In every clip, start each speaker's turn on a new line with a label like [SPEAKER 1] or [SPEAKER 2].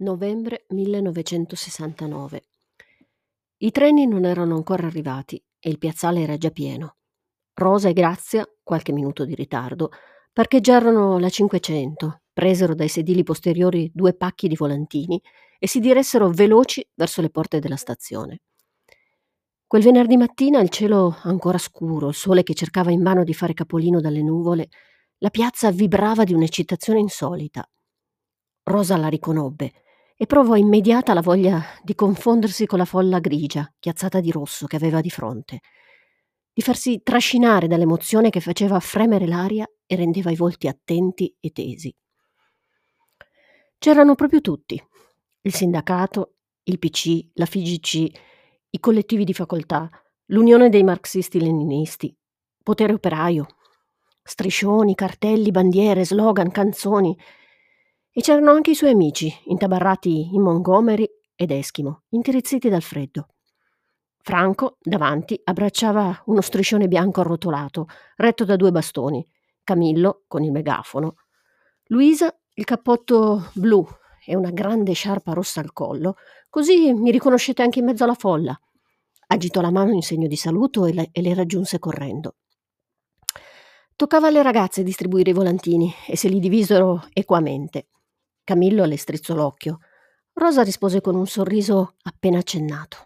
[SPEAKER 1] Novembre 1969. I treni non erano ancora arrivati e il piazzale era già pieno. Rosa e Grazia, qualche minuto di ritardo, parcheggiarono la 500, presero dai sedili posteriori due pacchi di volantini e si diressero veloci verso le porte della stazione. Quel venerdì mattina, il cielo ancora scuro, il sole che cercava invano di fare capolino dalle nuvole, la piazza vibrava di un'eccitazione insolita. Rosa la riconobbe e provò immediata la voglia di confondersi con la folla grigia, chiazzata di rosso, che aveva di fronte, di farsi trascinare dall'emozione che faceva fremere l'aria e rendeva i volti attenti e tesi. C'erano proprio tutti, il sindacato, il PC, la FIGC, i collettivi di facoltà, l'Unione dei marxisti-leninisti, potere operaio, striscioni, cartelli, bandiere, slogan, canzoni, e c'erano anche i suoi amici, intabarrati in Montgomery ed Eschimo, intirizziti dal freddo. Franco, davanti, abbracciava uno striscione bianco arrotolato, retto da due bastoni. Camillo, con il megafono. Luisa, il cappotto blu e una grande sciarpa rossa al collo, così mi riconoscete anche in mezzo alla folla. Agitò la mano in segno di saluto e le, e le raggiunse correndo. Toccava alle ragazze distribuire i volantini e se li divisero equamente. Camillo le strizzò l'occhio. Rosa rispose con un sorriso appena accennato.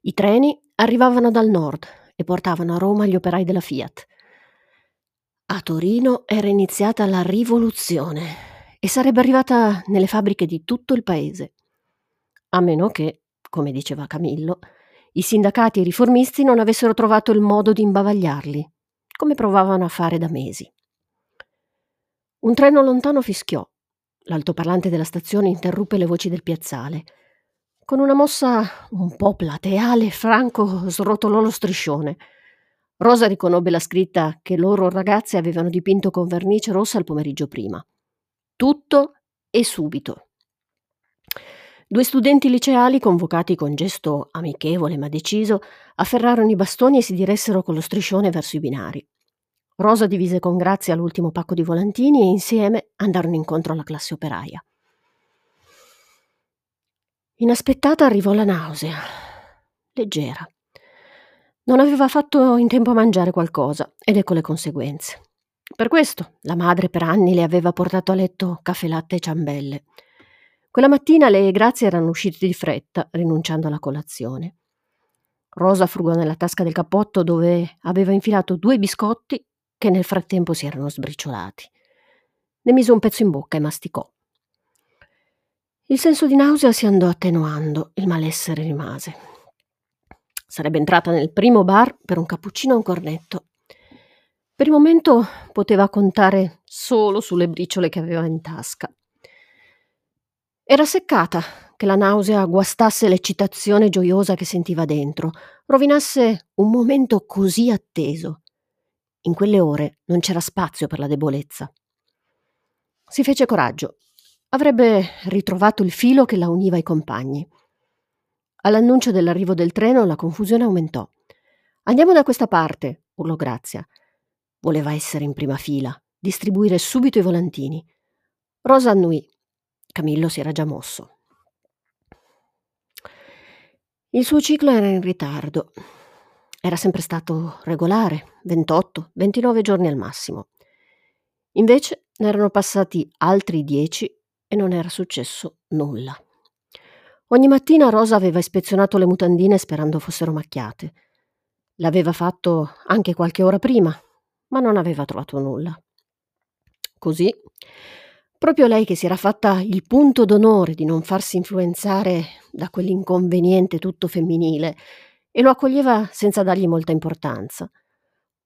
[SPEAKER 1] I treni arrivavano dal nord e portavano a Roma gli operai della Fiat. A Torino era iniziata la rivoluzione e sarebbe arrivata nelle fabbriche di tutto il paese. A meno che, come diceva Camillo, i sindacati e i riformisti non avessero trovato il modo di imbavagliarli, come provavano a fare da mesi. Un treno lontano fischiò L'altoparlante della stazione interruppe le voci del piazzale. Con una mossa un po' plateale, Franco srotolò lo striscione. Rosa riconobbe la scritta che loro ragazze avevano dipinto con vernice rossa il pomeriggio prima. Tutto e subito. Due studenti liceali, convocati con gesto amichevole ma deciso, afferrarono i bastoni e si diressero con lo striscione verso i binari. Rosa divise con Grazia l'ultimo pacco di volantini e insieme andarono incontro alla classe operaia. Inaspettata arrivò la nausea, leggera. Non aveva fatto in tempo a mangiare qualcosa ed ecco le conseguenze. Per questo la madre per anni le aveva portato a letto caffè latte e ciambelle. Quella mattina le grazie erano uscite di fretta, rinunciando alla colazione. Rosa frugò nella tasca del cappotto dove aveva infilato due biscotti che nel frattempo si erano sbriciolati. Ne mise un pezzo in bocca e masticò. Il senso di nausea si andò attenuando, il malessere rimase. Sarebbe entrata nel primo bar per un cappuccino e un cornetto. Per il momento poteva contare solo sulle briciole che aveva in tasca. Era seccata che la nausea guastasse l'eccitazione gioiosa che sentiva dentro, rovinasse un momento così atteso. In quelle ore non c'era spazio per la debolezza. Si fece coraggio. Avrebbe ritrovato il filo che la univa ai compagni. All'annuncio dell'arrivo del treno la confusione aumentò. Andiamo da questa parte, urlò Grazia. Voleva essere in prima fila, distribuire subito i volantini. Rosa annuì. Camillo si era già mosso. Il suo ciclo era in ritardo. Era sempre stato regolare, 28, 29 giorni al massimo. Invece ne erano passati altri 10 e non era successo nulla. Ogni mattina Rosa aveva ispezionato le mutandine sperando fossero macchiate. L'aveva fatto anche qualche ora prima, ma non aveva trovato nulla. Così, proprio lei che si era fatta il punto d'onore di non farsi influenzare da quell'inconveniente tutto femminile e lo accoglieva senza dargli molta importanza.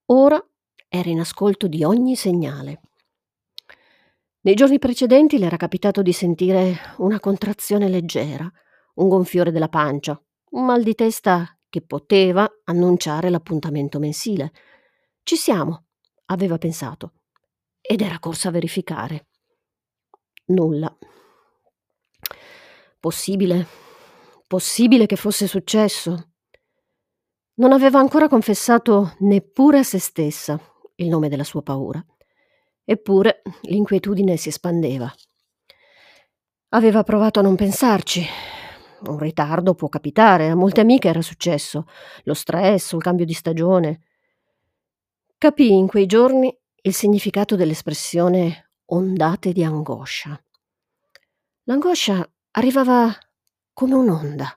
[SPEAKER 1] Ora era in ascolto di ogni segnale. Nei giorni precedenti le era capitato di sentire una contrazione leggera, un gonfiore della pancia, un mal di testa che poteva annunciare l'appuntamento mensile. Ci siamo, aveva pensato, ed era corsa a verificare. Nulla. Possibile, possibile che fosse successo. Non aveva ancora confessato neppure a se stessa il nome della sua paura. Eppure l'inquietudine si espandeva. Aveva provato a non pensarci. Un ritardo può capitare, a molte amiche era successo. Lo stress, il cambio di stagione. Capì in quei giorni il significato dell'espressione ondate di angoscia. L'angoscia arrivava come un'onda,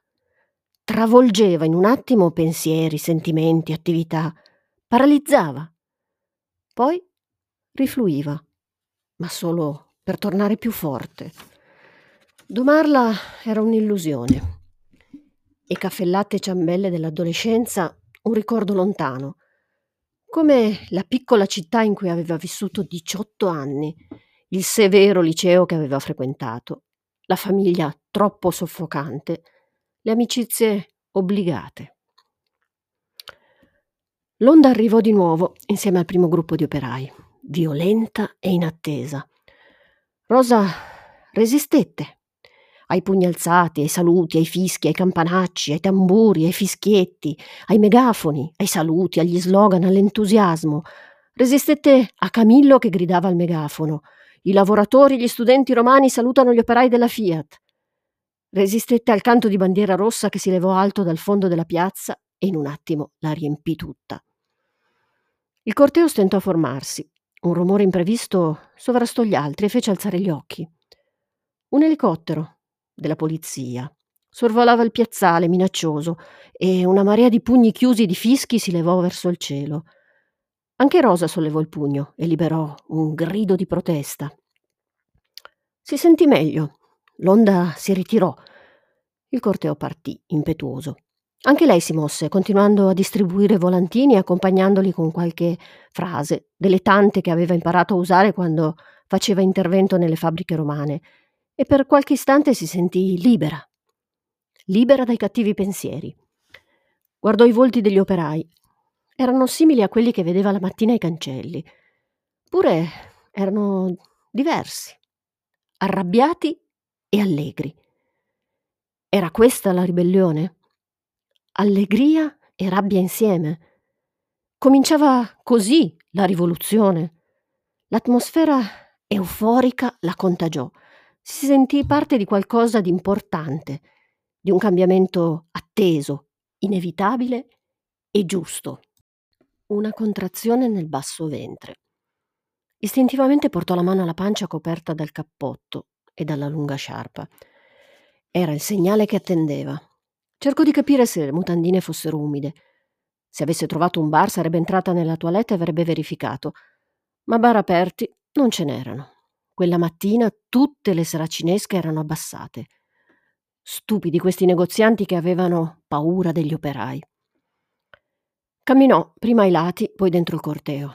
[SPEAKER 1] travolgeva in un attimo pensieri, sentimenti, attività, paralizzava. Poi rifluiva, ma solo per tornare più forte. Domarla era un'illusione. E caffè latte e ciambelle dell'adolescenza un ricordo lontano, come la piccola città in cui aveva vissuto 18 anni, il severo liceo che aveva frequentato, la famiglia troppo soffocante, le amicizie obbligate. L'onda arrivò di nuovo insieme al primo gruppo di operai, violenta e inattesa. Rosa resistette ai pugni alzati, ai saluti, ai fischi, ai campanacci, ai tamburi, ai fischietti, ai megafoni, ai saluti, agli slogan, all'entusiasmo. Resistette a Camillo che gridava al megafono. I lavoratori gli studenti romani salutano gli operai della Fiat. Resistette al canto di bandiera rossa che si levò alto dal fondo della piazza e in un attimo la riempì tutta. Il corteo stentò a formarsi. Un rumore imprevisto sovrastò gli altri e fece alzare gli occhi. Un elicottero, della polizia. Sorvolava il piazzale minaccioso e una marea di pugni chiusi di fischi si levò verso il cielo. Anche Rosa sollevò il pugno e liberò un grido di protesta. Si sentì meglio. L'onda si ritirò. Il corteo partì, impetuoso. Anche lei si mosse, continuando a distribuire volantini e accompagnandoli con qualche frase, delle tante che aveva imparato a usare quando faceva intervento nelle fabbriche romane e per qualche istante si sentì libera, libera dai cattivi pensieri. Guardò i volti degli operai. Erano simili a quelli che vedeva la mattina ai cancelli. Pure erano diversi, arrabbiati e allegri. Era questa la ribellione? Allegria e rabbia insieme. Cominciava così la rivoluzione. L'atmosfera euforica la contagiò si sentì parte di qualcosa di importante, di un cambiamento atteso, inevitabile e giusto. Una contrazione nel basso ventre. Istintivamente portò la mano alla pancia coperta dal cappotto e dalla lunga sciarpa. Era il segnale che attendeva. Cercò di capire se le mutandine fossero umide. Se avesse trovato un bar sarebbe entrata nella toilette e avrebbe verificato. Ma bar aperti non ce n'erano. Quella mattina tutte le seracinesche erano abbassate. Stupidi questi negozianti che avevano paura degli operai. Camminò prima ai lati, poi dentro il corteo.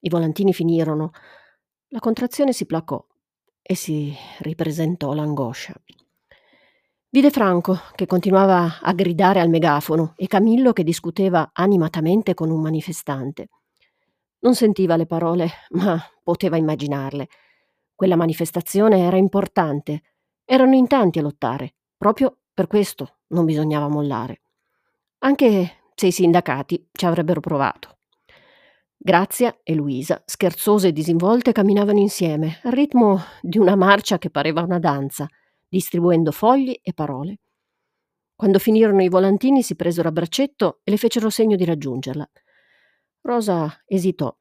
[SPEAKER 1] I volantini finirono. La contrazione si placò e si ripresentò l'angoscia. Vide Franco che continuava a gridare al megafono e Camillo che discuteva animatamente con un manifestante. Non sentiva le parole, ma poteva immaginarle. Quella manifestazione era importante. Erano in tanti a lottare. Proprio per questo non bisognava mollare. Anche se i sindacati ci avrebbero provato. Grazia e Luisa, scherzose e disinvolte, camminavano insieme, al ritmo di una marcia che pareva una danza, distribuendo fogli e parole. Quando finirono i volantini si presero a braccetto e le fecero segno di raggiungerla. Rosa esitò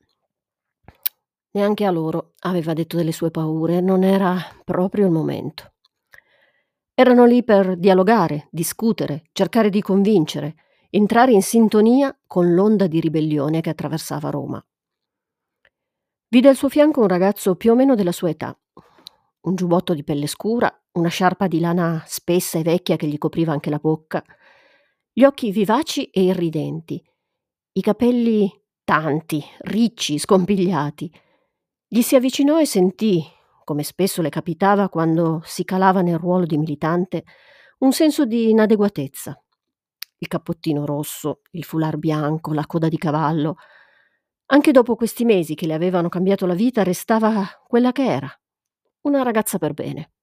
[SPEAKER 1] Neanche a loro aveva detto delle sue paure, non era proprio il momento. Erano lì per dialogare, discutere, cercare di convincere, entrare in sintonia con l'onda di ribellione che attraversava Roma. Vide al suo fianco un ragazzo più o meno della sua età, un giubbotto di pelle scura, una sciarpa di lana spessa e vecchia che gli copriva anche la bocca, gli occhi vivaci e irridenti, i capelli tanti, ricci, scompigliati, gli si avvicinò e sentì, come spesso le capitava quando si calava nel ruolo di militante, un senso di inadeguatezza. Il cappottino rosso, il foulard bianco, la coda di cavallo. Anche dopo questi mesi che le avevano cambiato la vita, restava quella che era, una ragazza per bene.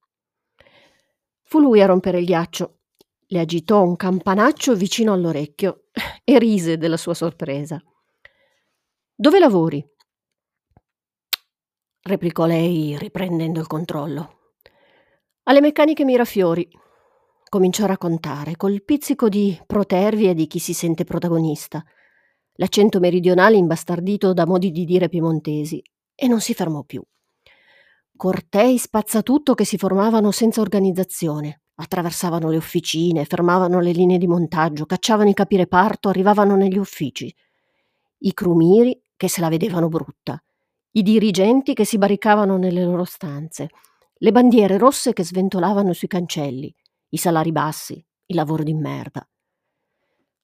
[SPEAKER 1] Fu lui a rompere il ghiaccio. Le agitò un campanaccio vicino all'orecchio e rise della sua sorpresa. Dove lavori? replicò lei riprendendo il controllo. Alle meccaniche Mirafiori cominciò a raccontare, col pizzico di protervia di chi si sente protagonista, l'accento meridionale imbastardito da modi di dire piemontesi, e non si fermò più. Cortei spazzatutto che si formavano senza organizzazione, attraversavano le officine, fermavano le linee di montaggio, cacciavano i capi reparto, arrivavano negli uffici. I crumiri che se la vedevano brutta, i dirigenti che si barricavano nelle loro stanze, le bandiere rosse che sventolavano sui cancelli, i salari bassi, il lavoro di merda.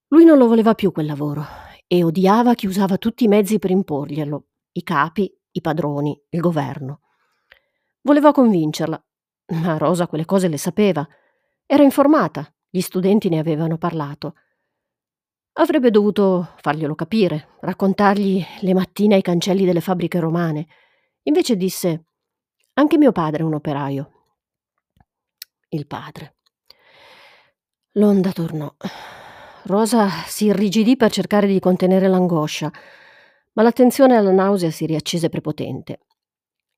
[SPEAKER 1] Lui non lo voleva più quel lavoro e odiava chi usava tutti i mezzi per imporglielo, i capi, i padroni, il governo. Voleva convincerla, ma Rosa quelle cose le sapeva. Era informata, gli studenti ne avevano parlato. Avrebbe dovuto farglielo capire, raccontargli le mattine ai cancelli delle fabbriche romane. Invece disse: Anche mio padre è un operaio. Il padre. L'onda tornò. Rosa si irrigidì per cercare di contenere l'angoscia, ma l'attenzione alla nausea si riaccese prepotente.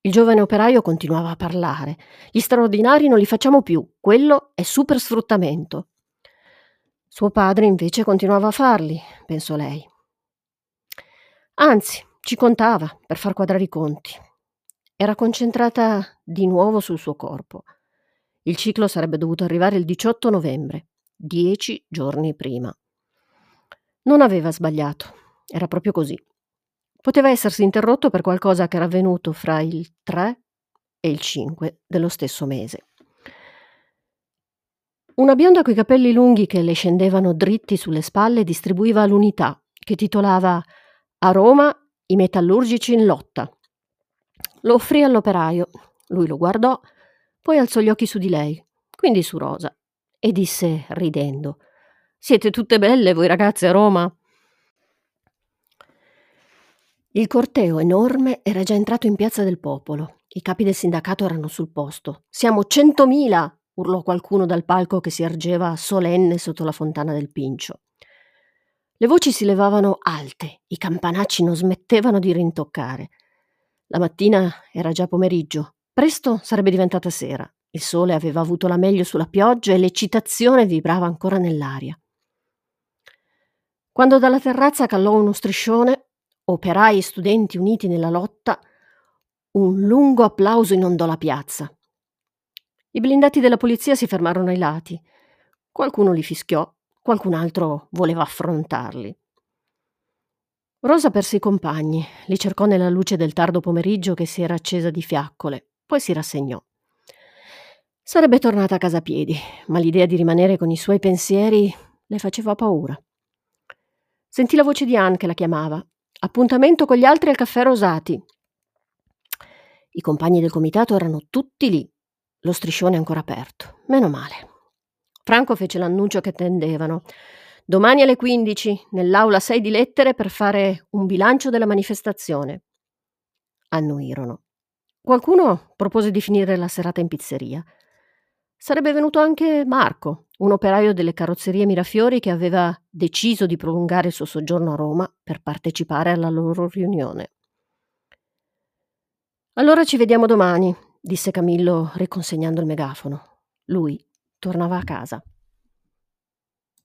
[SPEAKER 1] Il giovane operaio continuava a parlare. Gli straordinari non li facciamo più, quello è super sfruttamento. Suo padre invece continuava a farli, pensò lei. Anzi, ci contava per far quadrare i conti. Era concentrata di nuovo sul suo corpo. Il ciclo sarebbe dovuto arrivare il 18 novembre dieci giorni prima. Non aveva sbagliato, era proprio così. Poteva essersi interrotto per qualcosa che era avvenuto fra il 3 e il 5 dello stesso mese. Una bionda coi capelli lunghi che le scendevano dritti sulle spalle distribuiva l'unità che titolava A Roma i metallurgici in lotta. Lo offrì all'operaio, lui lo guardò, poi alzò gli occhi su di lei, quindi su Rosa, e disse ridendo Siete tutte belle voi ragazze a Roma? Il corteo enorme era già entrato in piazza del popolo. I capi del sindacato erano sul posto. Siamo centomila! urlò qualcuno dal palco che si ergeva solenne sotto la fontana del Pincio. Le voci si levavano alte, i campanacci non smettevano di rintoccare. La mattina era già pomeriggio, presto sarebbe diventata sera. Il sole aveva avuto la meglio sulla pioggia e l'eccitazione vibrava ancora nell'aria. Quando dalla terrazza callò uno striscione, operai e studenti uniti nella lotta, un lungo applauso inondò la piazza. I blindati della polizia si fermarono ai lati. Qualcuno li fischiò, qualcun altro voleva affrontarli. Rosa perse i compagni, li cercò nella luce del tardo pomeriggio che si era accesa di fiaccole, poi si rassegnò. Sarebbe tornata a casa a piedi, ma l'idea di rimanere con i suoi pensieri le faceva paura. Sentì la voce di Anne che la chiamava. Appuntamento con gli altri al caffè Rosati. I compagni del comitato erano tutti lì, lo striscione ancora aperto. Meno male. Franco fece l'annuncio che attendevano. Domani alle 15, nell'aula 6 di lettere per fare un bilancio della manifestazione. Annuirono. Qualcuno propose di finire la serata in pizzeria. Sarebbe venuto anche Marco, un operaio delle carrozzerie Mirafiori che aveva deciso di prolungare il suo soggiorno a Roma per partecipare alla loro riunione. Allora ci vediamo domani, disse Camillo riconsegnando il megafono. Lui tornava a casa.